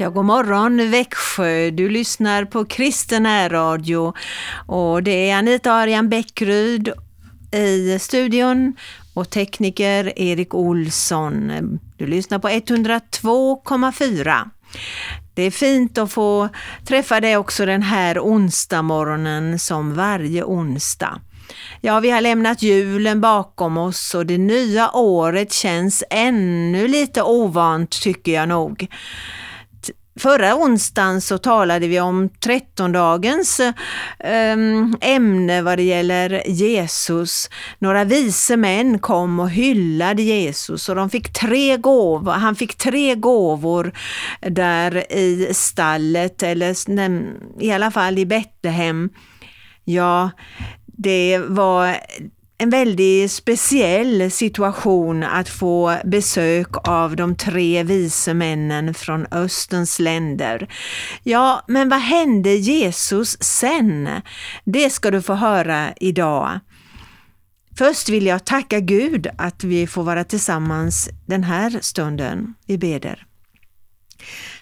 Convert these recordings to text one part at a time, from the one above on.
Ja, god morgon Växjö! Du lyssnar på Kristen radio och det är Anita Arian Bäckryd i studion och tekniker Erik Olsson. Du lyssnar på 102,4. Det är fint att få träffa dig också den här onsdag morgonen som varje onsdag. Ja, vi har lämnat julen bakom oss och det nya året känns ännu lite ovant tycker jag nog. Förra onsdagen så talade vi om trettondagens ehm, ämne vad det gäller Jesus. Några vise män kom och hyllade Jesus och de fick tre gåvor. Han fick tre gåvor där i stallet eller i alla fall i Betlehem. Ja, det var en väldigt speciell situation att få besök av de tre vise männen från Östens länder. Ja, men vad hände Jesus sen? Det ska du få höra idag. Först vill jag tacka Gud att vi får vara tillsammans den här stunden. Vi beder.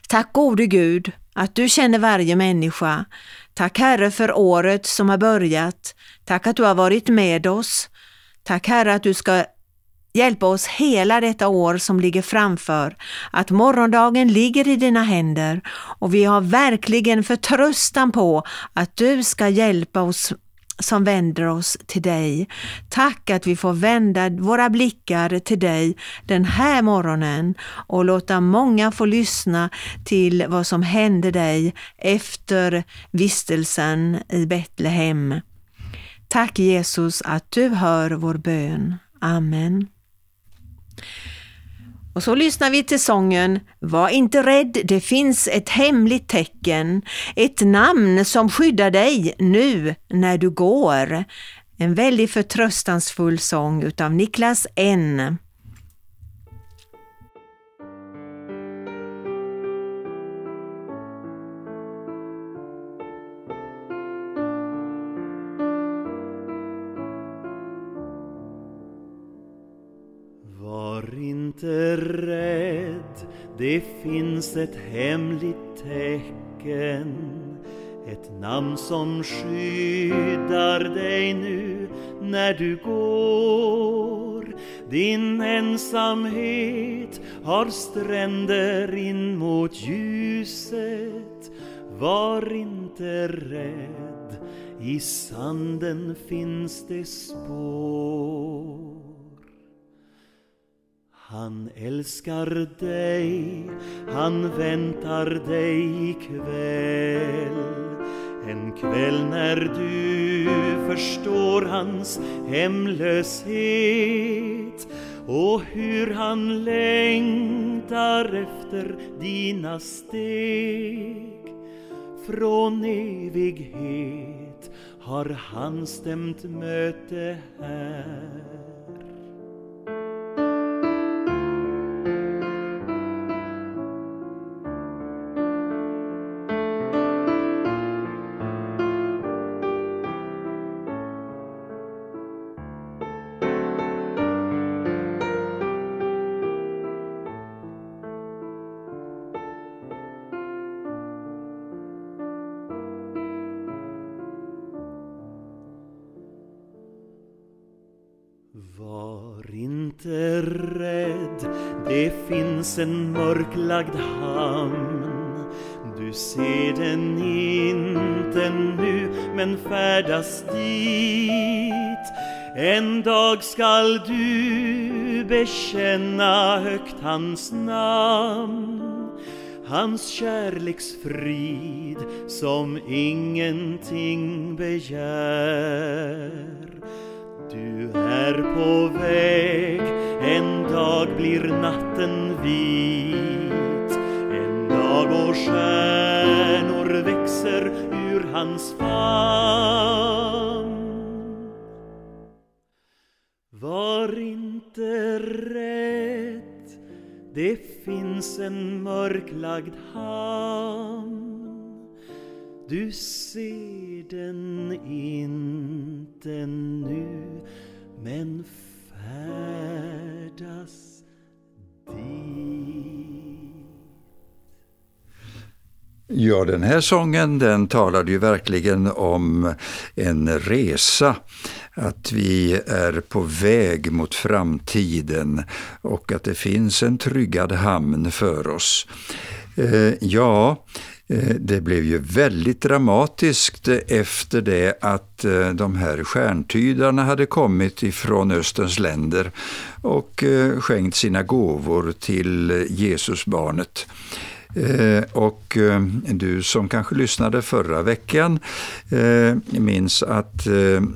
Tack gode Gud att du känner varje människa. Tack Herre för året som har börjat. Tack att du har varit med oss. Tack Herre att du ska hjälpa oss hela detta år som ligger framför, att morgondagen ligger i dina händer och vi har verkligen förtröstan på att du ska hjälpa oss som vänder oss till dig. Tack att vi får vända våra blickar till dig den här morgonen och låta många få lyssna till vad som hände dig efter vistelsen i Betlehem. Tack Jesus att du hör vår bön. Amen. Och så lyssnar vi till sången Var inte rädd, det finns ett hemligt tecken, ett namn som skyddar dig nu när du går. En väldigt förtröstansfull sång utav Niklas N. inte rädd, det finns ett hemligt tecken. Ett namn som skyddar dig nu när du går. Din ensamhet har stränder in mot ljuset. Var inte rädd, i sanden finns det spår. Han älskar dig, han väntar dig ikväll. En kväll när du förstår hans hemlöshet och hur han längtar efter dina steg. Från evighet har han stämt möte här finns en mörklagd hamn. Du ser den inte nu, men färdas dit. En dag skall du bekänna högt hans namn. Hans kärleksfrid som ingenting begär. Du är på väg, en dag blir natt, natten vit. En dag och stjärnor växer ur hans famn. Var inte rädd, det finns en mörklagd hamn. Du ser den inte nu, men färd Ja, den här sången den talade ju verkligen om en resa. Att vi är på väg mot framtiden och att det finns en tryggad hamn för oss. Eh, ja, eh, det blev ju väldigt dramatiskt efter det att eh, de här stjärntydarna hade kommit ifrån Österns länder och eh, skänkt sina gåvor till Jesusbarnet. Eh, och eh, du som kanske lyssnade förra veckan eh, minns att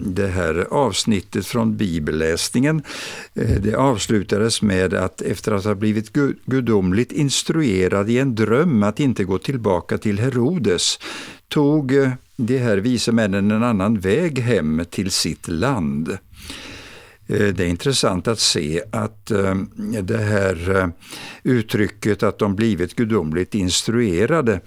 det här avsnittet från bibelläsningen det avslutades med att efter att ha blivit gudomligt instruerad i en dröm att inte gå tillbaka till Herodes tog de här vise männen en annan väg hem till sitt land. Eh, det är intressant att se att eh, det här eh, uttrycket att de blivit gudomligt instruerade,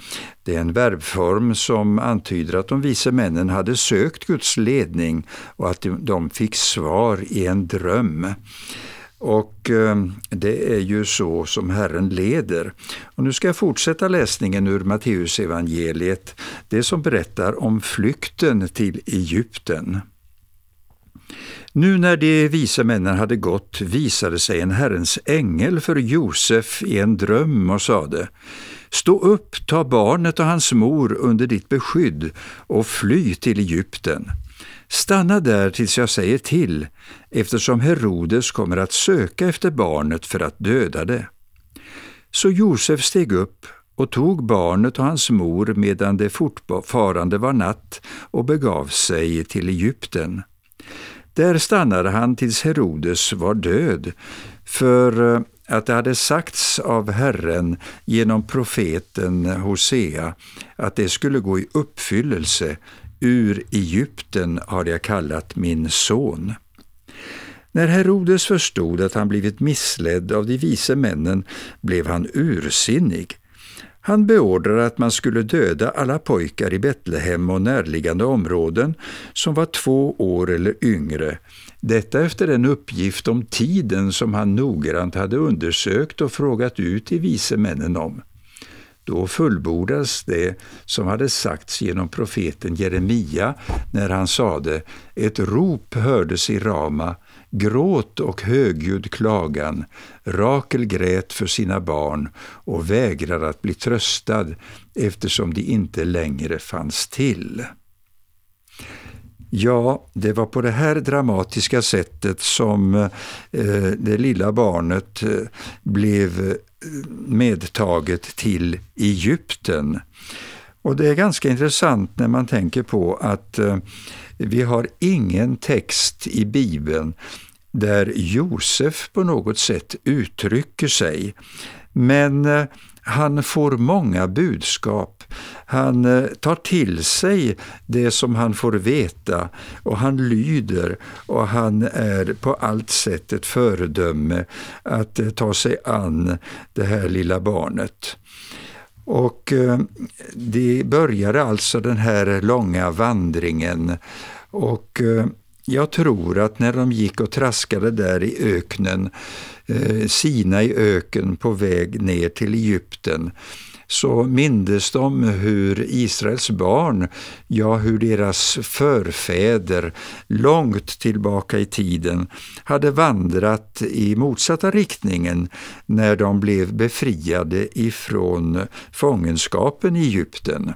det är en verbform som antyder att de vise männen hade sökt Guds ledning och att de fick svar i en dröm. Och det är ju så som Herren leder. Och nu ska jag fortsätta läsningen ur Matteusevangeliet, det som berättar om flykten till Egypten. Nu när de vise männen hade gått visade sig en Herrens ängel för Josef i en dröm och sade Stå upp, ta barnet och hans mor under ditt beskydd och fly till Egypten. Stanna där tills jag säger till, eftersom Herodes kommer att söka efter barnet för att döda det. Så Josef steg upp och tog barnet och hans mor medan det fortfarande var natt och begav sig till Egypten. Där stannade han tills Herodes var död, för eh, att det hade sagts av Herren genom profeten Hosea att det skulle gå i uppfyllelse. Ur Egypten har jag kallat min son. När Herodes förstod att han blivit missledd av de vise männen blev han ursinnig han beordrade att man skulle döda alla pojkar i Betlehem och närliggande områden som var två år eller yngre, detta efter den uppgift om tiden som han noggrant hade undersökt och frågat ut de vise männen om. Då fullbordas det som hade sagts genom profeten Jeremia när han sade ”Ett rop hördes i Rama, gråt och högljudd klagan. Rakel grät för sina barn och vägrade att bli tröstad eftersom de inte längre fanns till. Ja, det var på det här dramatiska sättet som eh, det lilla barnet eh, blev eh, medtaget till Egypten. Och det är ganska intressant när man tänker på att eh, vi har ingen text i Bibeln där Josef på något sätt uttrycker sig. Men eh, han får många budskap. Han eh, tar till sig det som han får veta och han lyder och han är på allt sätt ett föredöme att eh, ta sig an det här lilla barnet. Och eh, det började alltså den här långa vandringen. Och eh, jag tror att när de gick och traskade där i öknen, eh, Sina i öken på väg ner till Egypten, så mindes de hur Israels barn, ja, hur deras förfäder långt tillbaka i tiden hade vandrat i motsatta riktningen när de blev befriade ifrån fångenskapen i Egypten.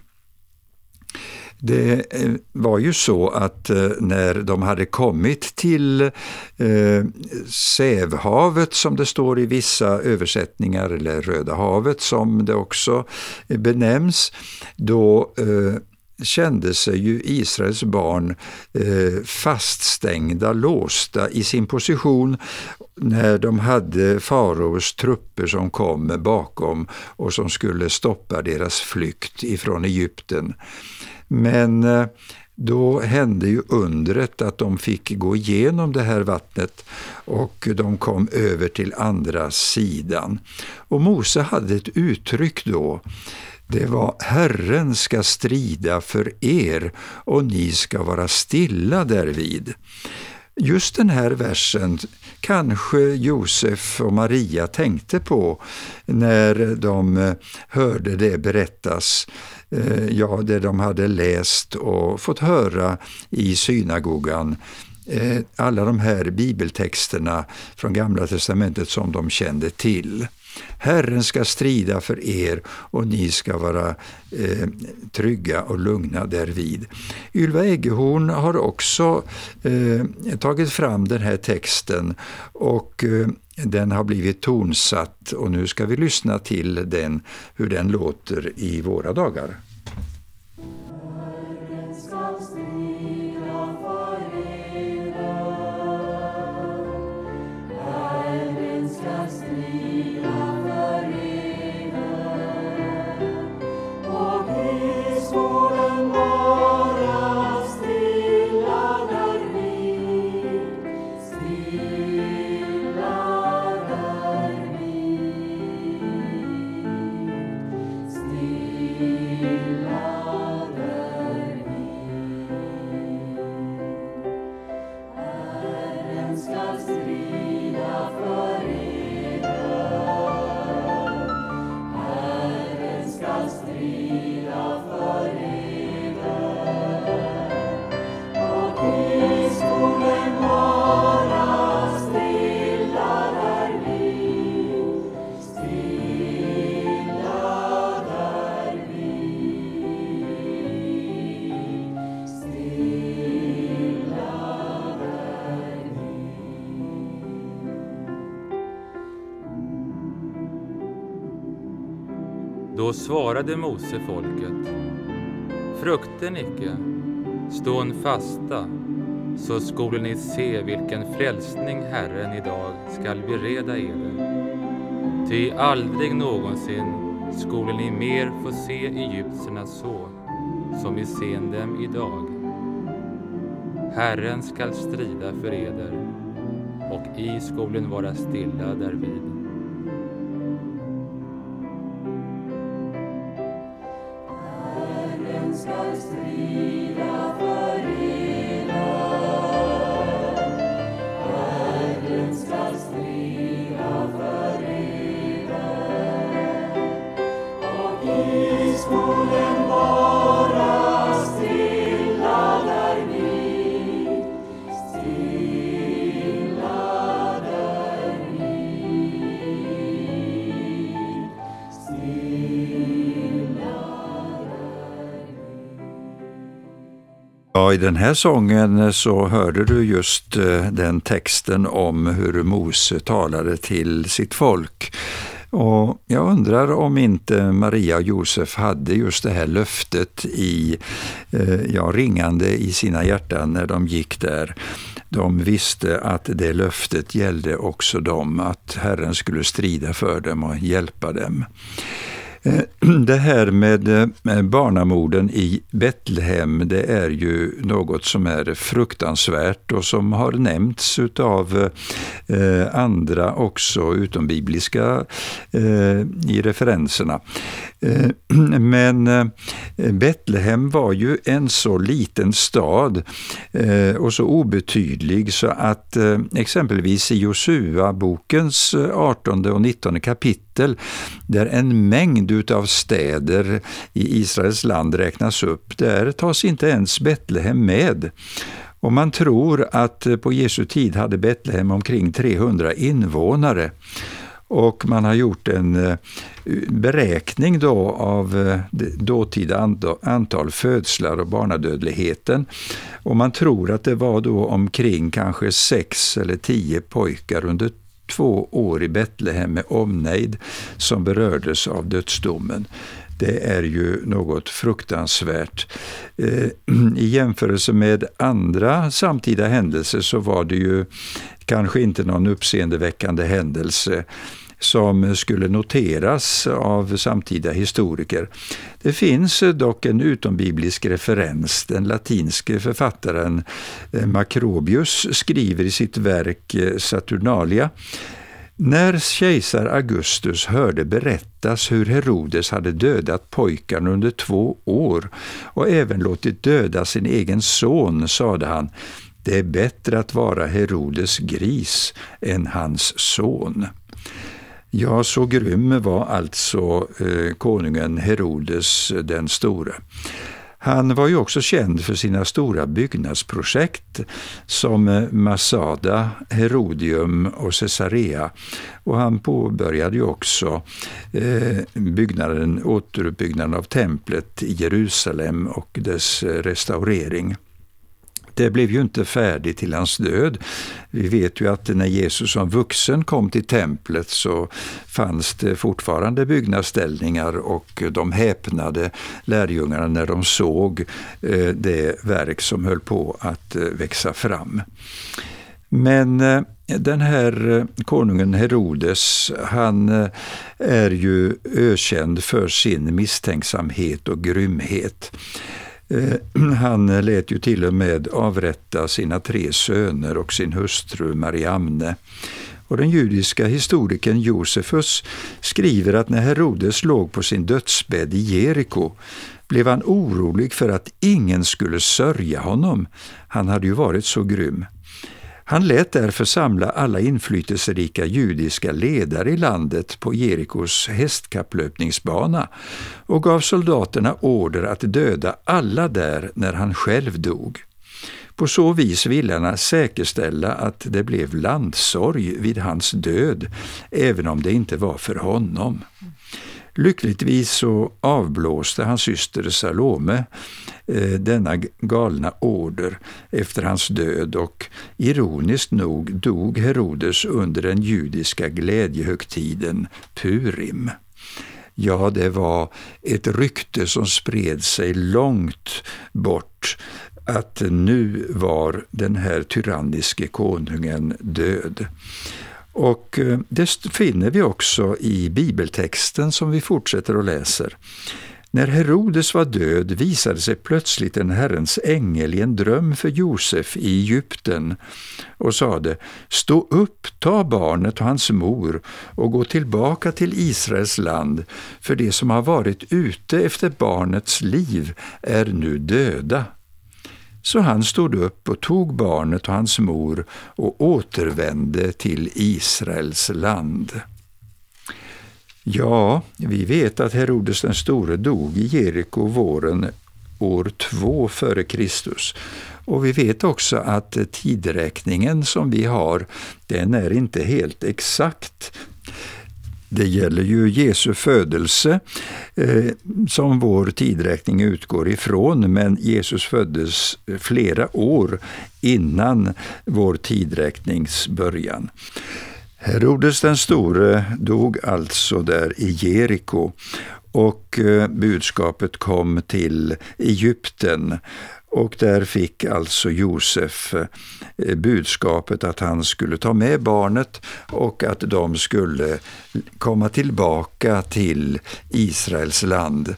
Det eh, var ju så att eh, när de hade kommit till eh, Sävhavet, som det står i vissa översättningar, eller Röda havet som det också eh, benämns, då eh, kände sig ju Israels barn eh, faststängda, låsta i sin position när de hade faraos trupper som kom bakom och som skulle stoppa deras flykt ifrån Egypten. Men eh, då hände ju undret att de fick gå igenom det här vattnet och de kom över till andra sidan. Och Mose hade ett uttryck då. Det var Herren ska strida för er och ni ska vara stilla därvid just den här versen kanske Josef och Maria tänkte på när de eh, hörde det berättas eh, ja, det de hade läst och fått höra i synagogan. Eh, alla de här bibeltexterna från Gamla testamentet som de kände till. Herren ska strida för er och ni ska vara eh, trygga och lugna därvid. Ylva Eggehorn har också eh, tagit fram den här texten och eh, den har blivit tonsatt och nu ska vi lyssna till den, hur den låter i våra dagar. Då svarade Mose folket, frukten icke, stån fasta, så skulle ni se vilken frälsning Herren idag skall bereda eder. Ty aldrig någonsin skulle ni mer få se egyptierna så, som I sen dem idag. Herren skall strida för eder, och i skolen vara stilla därvid. I den här sången eh, så hörde du just eh, den texten om hur Mose talade till sitt folk. Och Jag undrar om inte Maria och Josef hade just det här löftet i, eh, ja, ringande i sina hjärtan när de gick där. De visste att det löftet gällde också dem, att Herren skulle strida för dem och hjälpa dem. Eh, det här eh, med barnamorden i Betlehem, det är ju något som är fruktansvärt och som har nämnts av eh, andra också, utombibliska i referenserna. Eh, men eh, Betlehem var ju en så liten stad eh, och så obetydlig så att exempelvis i Josua-bokens 18 och 19 kapitel, där en mängd utav städer i Israels land räknas upp. Där tas inte ens Betlehem med. Och man tror att på Jesu tid hade Betlehem omkring 300 invånare. Och man har gjort en eh, beräkning då av eh, dåtida antal födslar och barnadödligheten. Och man tror att det var då omkring kanske sex eller tio pojkar under två år i Betlehem med omnejd som berördes av dödsdomen. Det är ju något fruktansvärt. Eh, I jämförelse med andra samtida händelser så var det ju kanske inte någon uppseendeväckande händelse som skulle noteras av samtida historiker. Det finns eh, dock en utombiblisk referens. Den latinske författaren eh, Macrobius skriver i sitt verk Saturnalia när kejsar Augustus hörde berättas hur Herodes hade dödat pojkarna under två år och även låtit döda sin egen son, sade han, det är bättre att vara Herodes gris än hans son. Ja, så grym var alltså eh, konungen Herodes den store. Han var ju också känd för sina stora byggnadsprojekt som eh, Masada, Herodium och Caesarea. Och han påbörjade ju också eh, byggnaden, återuppbyggnaden av templet i Jerusalem och dess eh, restaurering. Det blev ju inte färdigt till hans död. Vi vet ju att när Jesus som vuxen kom till templet så fanns det fortfarande byggnadsställningar och de häpnade lärjungarna när de såg eh, det verk som höll på att eh, växa fram. Men eh, den här konungen Herodes, han är ju ökänd för sin misstänksamhet och grymhet. Eh, han lät ju till och med avrätta sina tre söner och sin hustru Mariamne. Och den judiska historikern Josefus skriver att när Herodes låg på sin dödsbädd i Jeriko blev han orolig för att ingen skulle sörja honom. Han hade ju varit så grym. Han lät därför samla alla inflytelserika judiska ledare i landet på Jerikos hästkapplöpningsbana och gav soldaterna order att döda alla där när han själv dog. På så vis ville han säkerställa att det blev landsorg vid hans död, även om det inte var för honom. Lyckligtvis så avblåste hans syster Salome eh, denna galna order efter hans död och ironiskt nog dog Herodes under den judiska glädjehögtiden Purim. Ja, det var ett rykte som spred sig långt bort att nu var den här tyranniske konungen död. Och eh, det finner vi också i bibeltexten som vi fortsätter och läser. När Herodes var död visade sig plötsligt en Herrens ängel i en dröm för Josef i Egypten och sade Stå upp, ta barnet och hans mor och gå tillbaka till Israels land, för de som har varit ute efter barnets liv är nu döda. Så han stod upp och tog barnet och hans mor och återvände till Israels land. Ja, vi vet att Herodes den store dog i Jeriko våren år 2 före Kristus. Och vi vet också att tidräkningen som vi har, den är inte helt exakt. Det gäller ju Jesu födelse eh, som vår tidräkning utgår ifrån, men Jesus föddes flera år innan vår tidräknings början. Herodes den store dog alltså där i Jeriko och eh, budskapet kom till Egypten och där fick alltså Josef eh, budskapet att han skulle ta med barnet och att de skulle komma tillbaka till Israels land.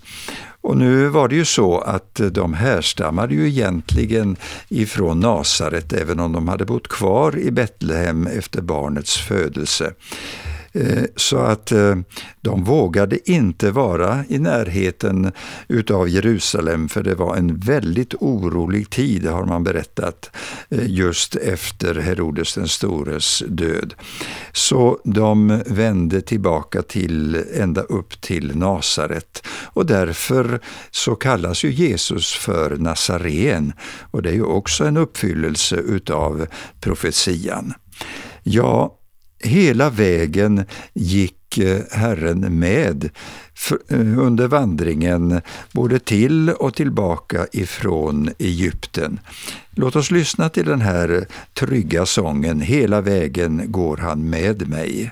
Och nu var det ju så att de härstammade ju egentligen ifrån Nasaret, även om de hade bott kvar i Betlehem efter barnets födelse. Eh, så att eh, de vågade inte vara i närheten utav Jerusalem för det var en väldigt orolig tid har man berättat eh, just efter Herodes den stores död. Så de vände tillbaka till ända upp till Nasaret och därför så kallas ju Jesus för Nazaren och det är ju också en uppfyllelse utav profetian. Ja, Hela vägen gick eh, Herren med eh, under vandringen både till och tillbaka ifrån Egypten. Låt oss lyssna till den här trygga sången Hela vägen går han med mig.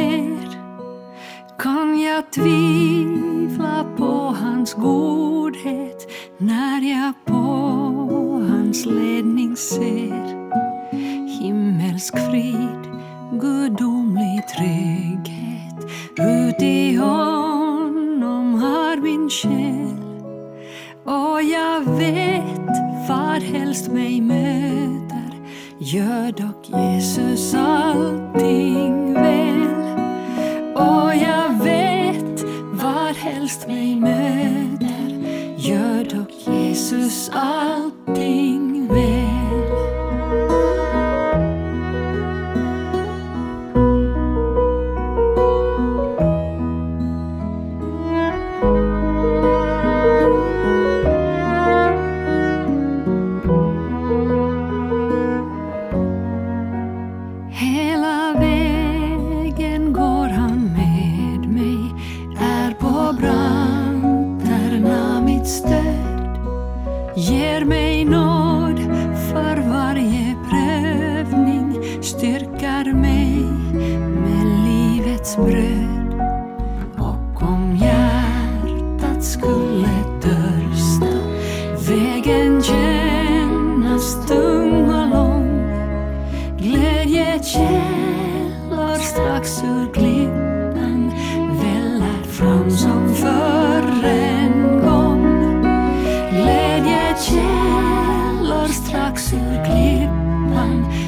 strax ur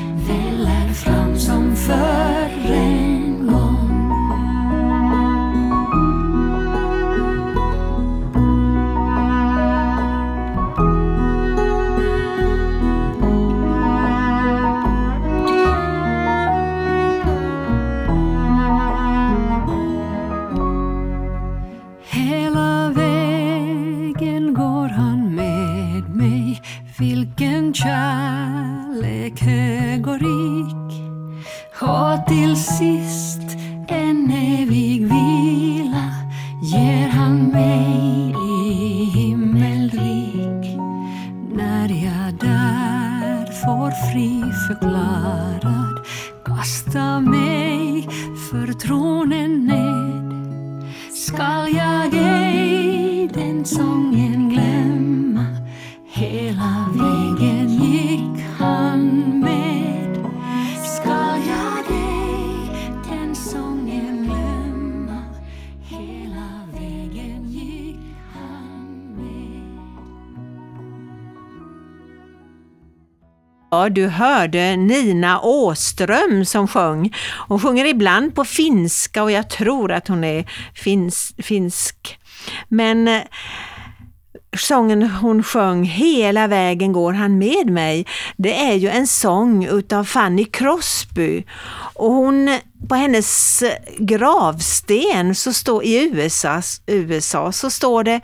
Ja, du hörde Nina Åström som sjöng. Hon sjunger ibland på finska och jag tror att hon är fins, finsk. Men eh, sången hon sjöng Hela vägen går han med mig, det är ju en sång utav Fanny Crosby. Och hon, på hennes eh, gravsten så står, i USA, USA så står det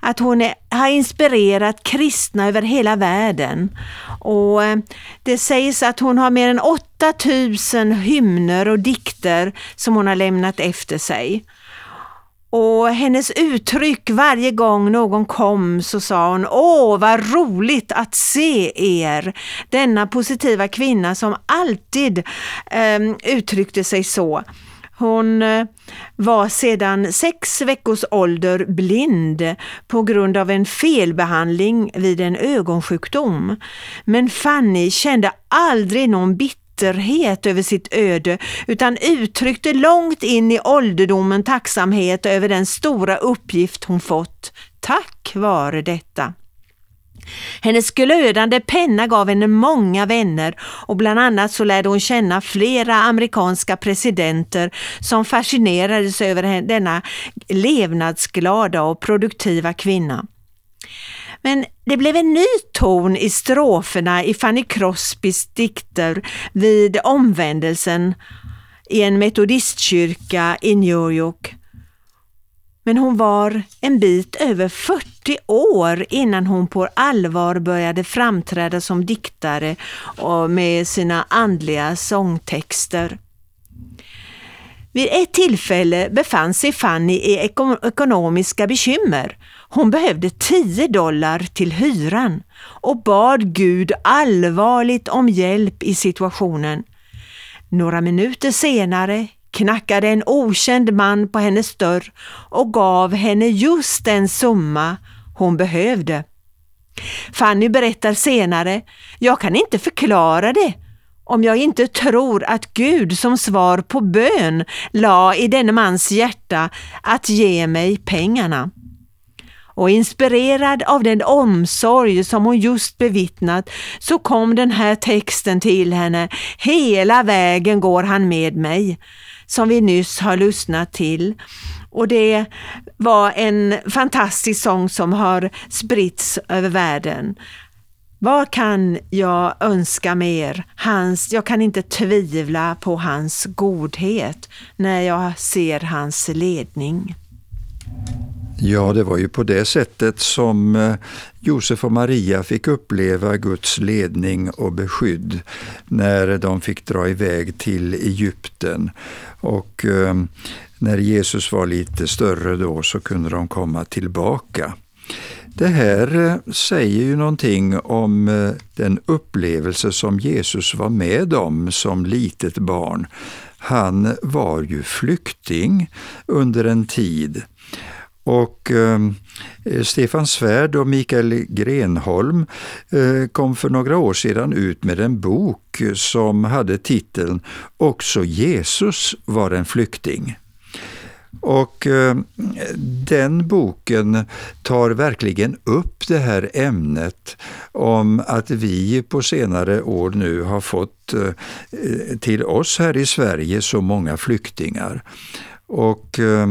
att hon är, har inspirerat kristna över hela världen. Och eh, Det sägs att hon har mer än 8000 hymner och dikter som hon har lämnat efter sig. Och hennes uttryck varje gång någon kom så sa hon Åh vad roligt att se er! Denna positiva kvinna som alltid eh, uttryckte sig så. Hon eh, var sedan sex veckors ålder blind på grund av en felbehandling vid en ögonsjukdom. Men Fanny kände aldrig någon bitterhet över sitt öde utan uttryckte långt in i ålderdomen tacksamhet över den stora uppgift hon fått tack vare detta. Hennes glödande penna gav henne många vänner och bland annat så lärde hon känna flera amerikanska presidenter som fascinerades över denna levnadsglada och produktiva kvinna. Men det blev en ny ton i stroferna i Fanny Crosbys dikter vid omvändelsen i en metodistkyrka i New York. Men hon var en bit över 40 år innan hon på allvar började framträda som diktare och med sina andliga sångtexter. Vid ett tillfälle befann sig Fanny i ekonomiska bekymmer. Hon behövde 10 dollar till hyran och bad Gud allvarligt om hjälp i situationen. Några minuter senare knackade en okänd man på hennes dörr och gav henne just den summa hon behövde. Fanny berättar senare, jag kan inte förklara det om jag inte tror att Gud som svar på bön la i denne mans hjärta att ge mig pengarna. Och inspirerad av den omsorg som hon just bevittnat så kom den här texten till henne. Hela vägen går han med mig, som vi nyss har lyssnat till. Och det var en fantastisk sång som har spritts över världen. Vad kan jag önska mer? Hans, jag kan inte tvivla på hans godhet när jag ser hans ledning. Ja, det var ju på det sättet som eh, Josef och Maria fick uppleva Guds ledning och beskydd när de fick dra iväg till Egypten. Och eh, när Jesus var lite större då så kunde de komma tillbaka. Det här eh, säger ju någonting om den upplevelse som Jesus var med om som litet barn. Han var ju flykting under en tid och ehm, eh, Stefan Svärd och Mikael Grenholm eh, kom för några år sedan ut med en bok som hade titeln Också Jesus var en flykting. Och eh, den boken tar verkligen upp det här ämnet om att vi på senare år nu har fått eh, till oss här i Sverige så många flyktingar. Och eh,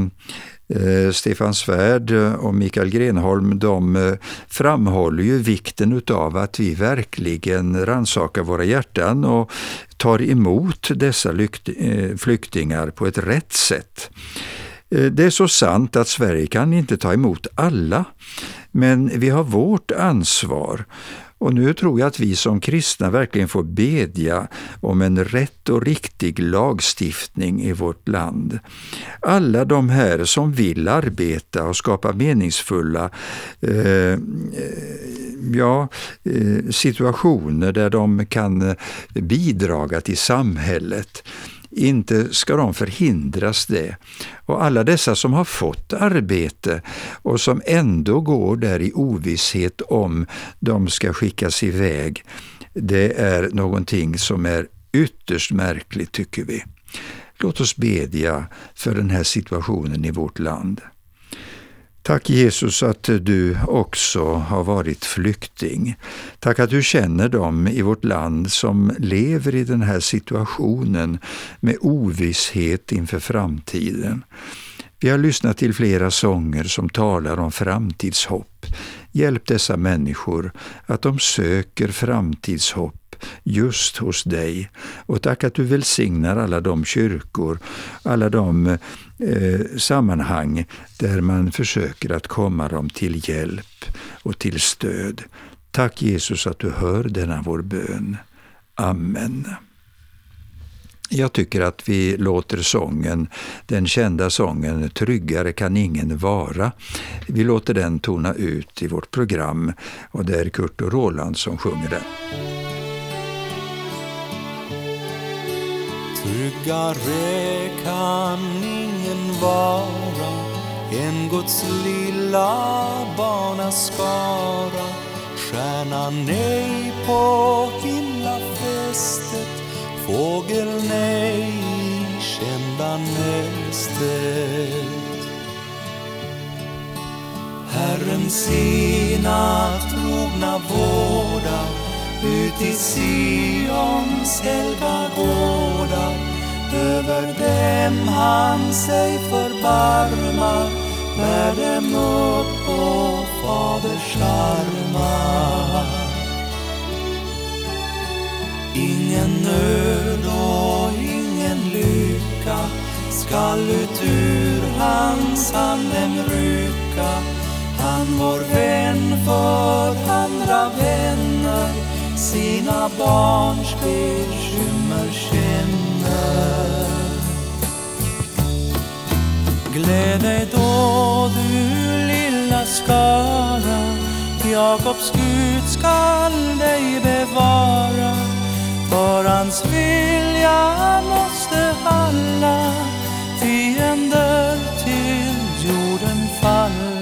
Eh, Stefan Svärd eh, och Mikael Grenholm de eh, framhåller ju vikten utav att vi verkligen rannsakar våra hjärtan och tar emot dessa eh, flyktingar på ett rätt sätt. Det är så sant att Sverige kan inte ta emot alla, men vi har vårt ansvar och nu tror jag att vi som kristna verkligen får bedja om en rätt och riktig lagstiftning i vårt land. Alla de här som vill arbeta och skapa meningsfulla eh, eh ja, eh, situationer där de kan bidraga till samhället inte ska de förhindras det. Och alla dessa som har fått arbete och som ändå går där i ovisshet om de ska skickas iväg, det är någonting som är ytterst märkligt tycker vi. Låt oss bedja för den här situationen i vårt land. Tack Jesus att du också har varit flykting. Tack att du känner dem i vårt land som lever i den här situationen med ovisshet inför framtiden. Vi har lyssnat till flera sånger som talar om framtidshopp. Hjälp dessa människor att de söker framtidshopp just hos dig. Och tack att du välsignar alla de kyrkor, alla de eh, sammanhang där man försöker att komma dem till hjälp och till stöd. Tack Jesus att du hör denna vår bön. Amen. Jag tycker att vi låter sången, den kända sången Tryggare kan ingen vara, vi låter den tona ut i vårt program och det är Kurt och Roland som sjunger den. Tryggare kan ingen vara än Guds lilla barnaskara. Stjärnan ej på himlafästet, fågel nej i kända nästet. Herren sina trogna vårdar ut i Sions helga gård över dem han sig förbarmar bär dem upp och Faders armar. Ingen nöd och ingen lycka skall ut ur hans hand dem rycka. Han vår vän för andra vänner sina barns bekymmer känner. Gläd dig då du lilla skara, Jakobs Gud skall dig bevara. För hans vilja måste alla fiender till jorden falla.